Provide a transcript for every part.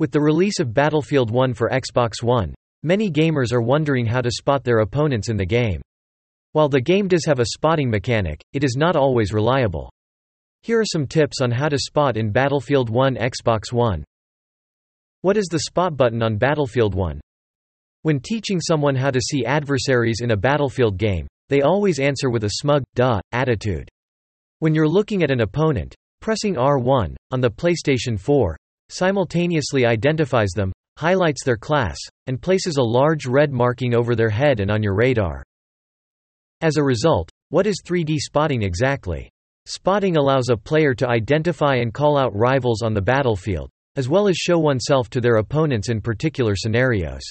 With the release of Battlefield 1 for Xbox One, many gamers are wondering how to spot their opponents in the game. While the game does have a spotting mechanic, it is not always reliable. Here are some tips on how to spot in Battlefield 1 Xbox One. What is the spot button on Battlefield 1? When teaching someone how to see adversaries in a Battlefield game, they always answer with a smug, duh, attitude. When you're looking at an opponent, pressing R1, on the PlayStation 4, simultaneously identifies them, highlights their class, and places a large red marking over their head and on your radar. As a result, what is 3D spotting exactly? Spotting allows a player to identify and call out rivals on the battlefield, as well as show oneself to their opponents in particular scenarios.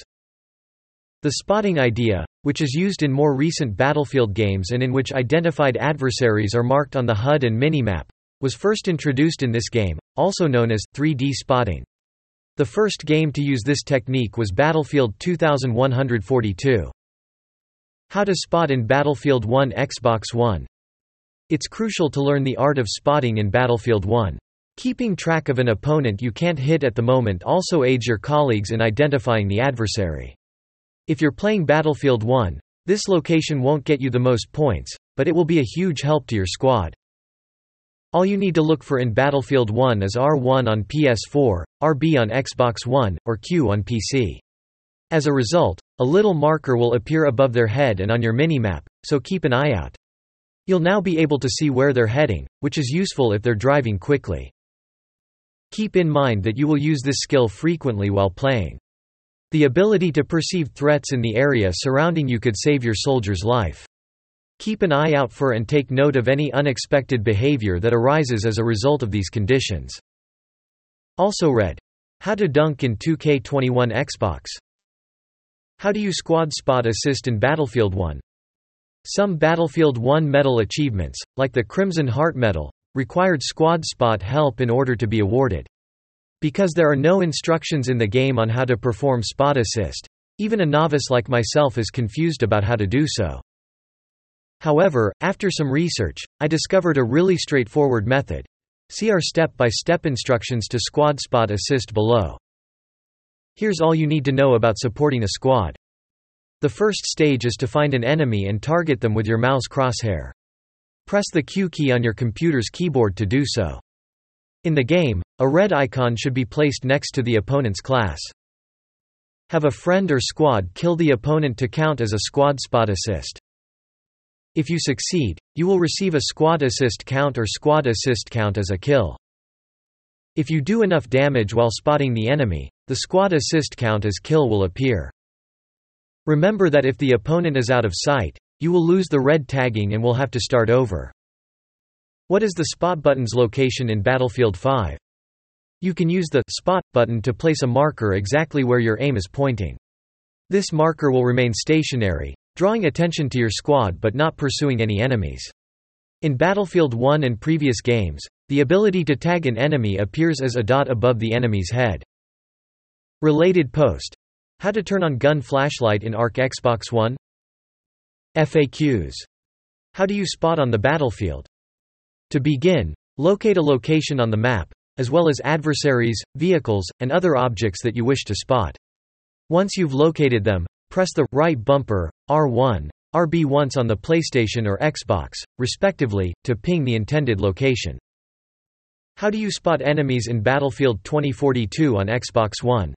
The spotting idea, which is used in more recent Battlefield games and in which identified adversaries are marked on the HUD and minimap, was first introduced in this game, also known as 3D spotting. The first game to use this technique was Battlefield 2142. How to spot in Battlefield 1 Xbox One It's crucial to learn the art of spotting in Battlefield 1. Keeping track of an opponent you can't hit at the moment also aids your colleagues in identifying the adversary. If you're playing Battlefield 1, this location won't get you the most points, but it will be a huge help to your squad. All you need to look for in Battlefield 1 is R1 on PS4, RB on Xbox One, or Q on PC. As a result, a little marker will appear above their head and on your minimap, so keep an eye out. You'll now be able to see where they're heading, which is useful if they're driving quickly. Keep in mind that you will use this skill frequently while playing. The ability to perceive threats in the area surrounding you could save your soldier's life. Keep an eye out for and take note of any unexpected behavior that arises as a result of these conditions. Also read. How to dunk in 2K21 Xbox. How do you squad spot assist in Battlefield 1? Some Battlefield 1 medal achievements, like the Crimson Heart Medal, required squad spot help in order to be awarded. Because there are no instructions in the game on how to perform spot assist, even a novice like myself is confused about how to do so. However, after some research, I discovered a really straightforward method. See our step-by-step -step instructions to squad spot assist below. Here's all you need to know about supporting a squad. The first stage is to find an enemy and target them with your mouse crosshair. Press the Q key on your computer's keyboard to do so. In the game, a red icon should be placed next to the opponent's class. Have a friend or squad kill the opponent to count as a squad spot assist. If you succeed, you will receive a squad assist count or squad assist count as a kill. If you do enough damage while spotting the enemy, the squad assist count as kill will appear. Remember that if the opponent is out of sight, you will lose the red tagging and will have to start over. What is the spot button's location in Battlefield 5? You can use the spot button to place a marker exactly where your aim is pointing. This marker will remain stationary, drawing attention to your squad but not pursuing any enemies. In Battlefield 1 and previous games, the ability to tag an enemy appears as a dot above the enemy's head. Related post. How to turn on gun flashlight in ARK Xbox One? FAQs. How do you spot on the battlefield? To begin, locate a location on the map, as well as adversaries, vehicles, and other objects that you wish to spot. Once you've located them, press the right bumper, R1, RB once on the PlayStation or Xbox, respectively, to ping the intended location. How do you spot enemies in Battlefield 2042 on Xbox One?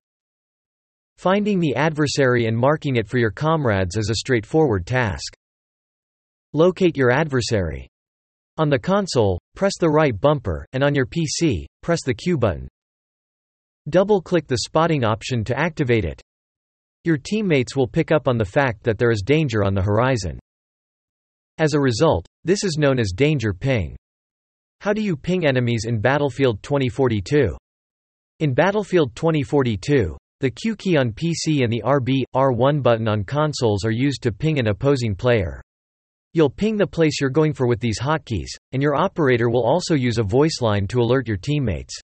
Finding the adversary and marking it for your comrades is a straightforward task. Locate your adversary. On the console, press the right bumper, and on your PC, press the Q button. Double-click the spotting option to activate it. Your teammates will pick up on the fact that there is danger on the horizon. As a result, this is known as danger ping. How do you ping enemies in Battlefield 2042? In Battlefield 2042, the Q key on PC and the RB, R1 button on consoles are used to ping an opposing player. You'll ping the place you're going for with these hotkeys, and your operator will also use a voice line to alert your teammates.